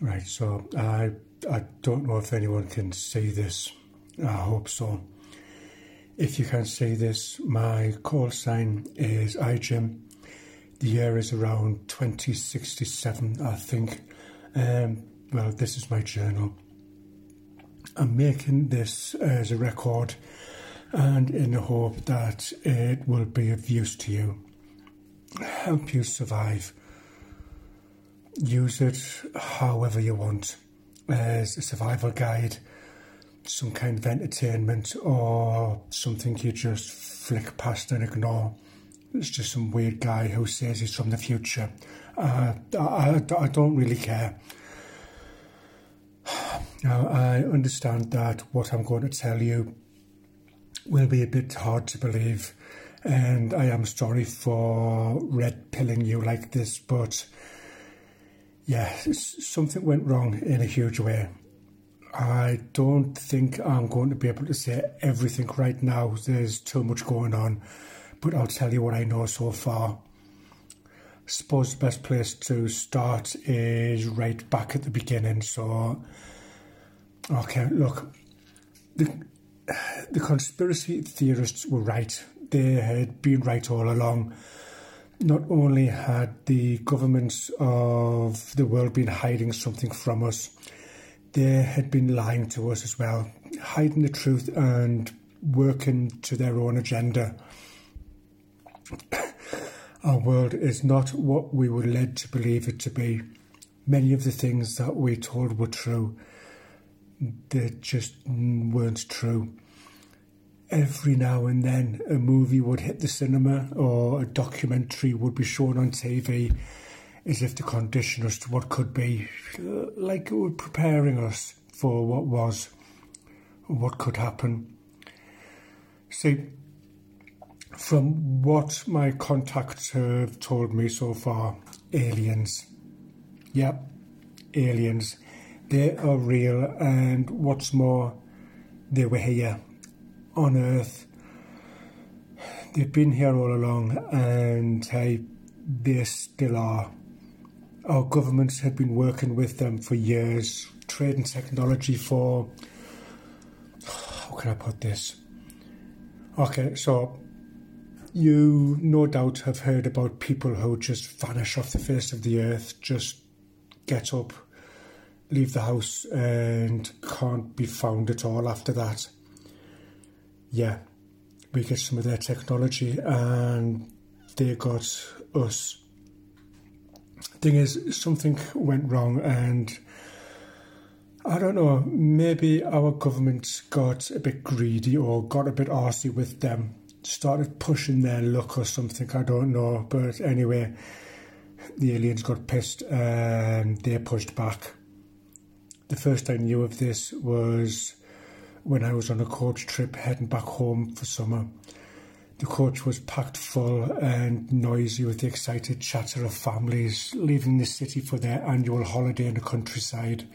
Right, so I I don't know if anyone can see this. I hope so. If you can see this, my call sign is iGym. The year is around 2067, I think. Um, well, this is my journal. I'm making this as a record and in the hope that it will be of use to you, help you survive. Use it however you want as a survival guide, some kind of entertainment, or something you just flick past and ignore. It's just some weird guy who says he's from the future. Uh, I, I don't really care. Now, I understand that what I'm going to tell you will be a bit hard to believe, and I am sorry for red pilling you like this, but yeah, something went wrong in a huge way. I don't think I'm going to be able to say everything right now. There's too much going on, but I'll tell you what I know so far. I suppose the best place to start is right back at the beginning. So, okay, look, the, the conspiracy theorists were right. They had been right all along not only had the governments of the world been hiding something from us, they had been lying to us as well, hiding the truth and working to their own agenda. Our world is not what we were led to believe it to be. Many of the things that we told were true, they just weren't true every now and then a movie would hit the cinema or a documentary would be shown on TV as if to condition us to what could be, like it was preparing us for what was, what could happen. See, from what my contacts have told me so far, aliens. Yep, aliens. They are real, and what's more, they were here on Earth. They've been here all along, and hey, they still are. Our governments have been working with them for years, trading technology for. How can I put this? Okay, so you no doubt have heard about people who just vanish off the face of the earth, just get up, leave the house, and can't be found at all after that yeah, we get some of their technology and they got us. Thing is, something went wrong, and I don't know, maybe our government got a bit greedy or got a bit arsy with them, started pushing their luck or something, I don't know. But anyway, the aliens got pissed and they pushed back. The first I knew of this was when I was on a coach trip heading back home for summer. The coach was packed full and noisy with the excited chatter of families leaving the city for their annual holiday in the countryside.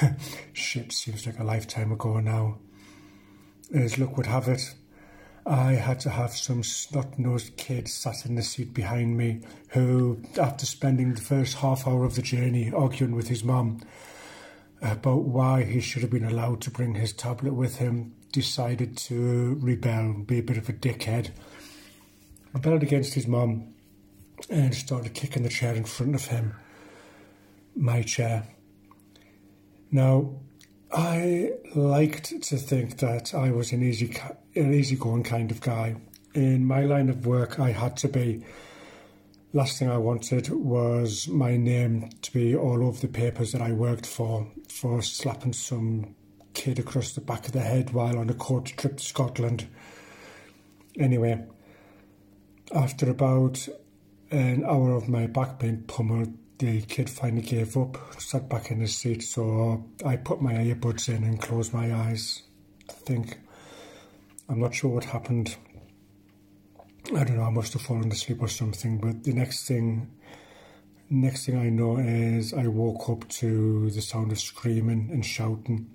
Shit seems like a lifetime ago now. As luck would have it, I had to have some snot nosed kid sat in the seat behind me who, after spending the first half hour of the journey arguing with his mum, about why he should have been allowed to bring his tablet with him, decided to rebel be a bit of a dickhead. Rebelled against his mum and started kicking the chair in front of him, my chair. Now, I liked to think that I was an easy, an easygoing kind of guy. In my line of work, I had to be last thing I wanted was my name to be all over the papers that I worked for, for slapping some kid across the back of the head while on a court trip to Scotland. Anyway, after about an hour of my back being pummeled, the kid finally gave up, sat back in his seat, so I put my earbuds in and closed my eyes to think. I'm not sure what happened. I don't know, I must have fallen asleep or something, but the next thing next thing I know is I woke up to the sound of screaming and shouting.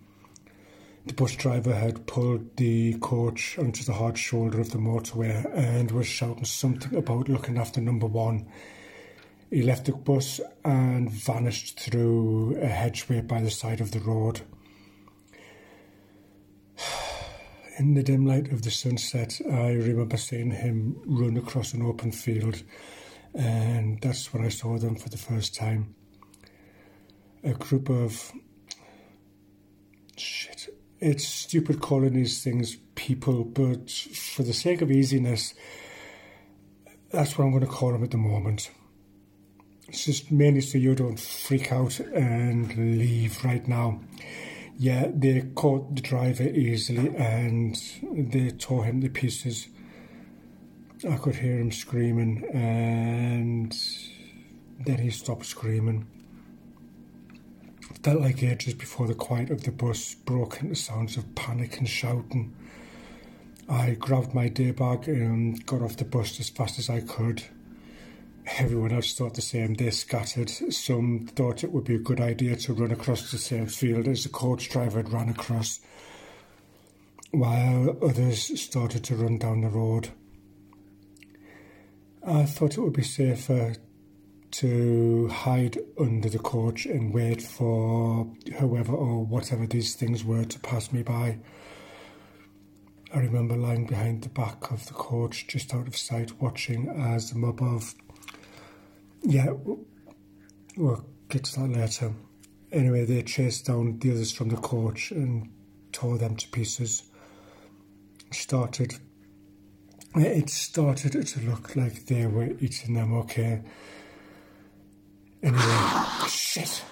The bus driver had pulled the coach onto the hard shoulder of the motorway and was shouting something about looking after number one. He left the bus and vanished through a hedgeway by the side of the road. In the dim light of the sunset, I remember seeing him run across an open field, and that's when I saw them for the first time. A group of shit. It's stupid calling these things people, but for the sake of easiness, that's what I'm going to call them at the moment. It's just mainly so you don't freak out and leave right now. Yeah, they caught the driver easily and they tore him to pieces. I could hear him screaming and then he stopped screaming. Felt like ages before the quiet of the bus broke into sounds of panic and shouting. I grabbed my day bag and got off the bus as fast as I could everyone else thought the same. They scattered. Some thought it would be a good idea to run across the same field as the coach driver had run across, while others started to run down the road. I thought it would be safer to hide under the coach and wait for whoever or whatever these things were to pass me by. I remember lying behind the back of the coach, just out of sight, watching as a mob of yeah, we'll get to that later. Anyway, they chased down the others from the coach and tore them to pieces. Started. It started to look like they were eating them. Okay. Anyway, shit.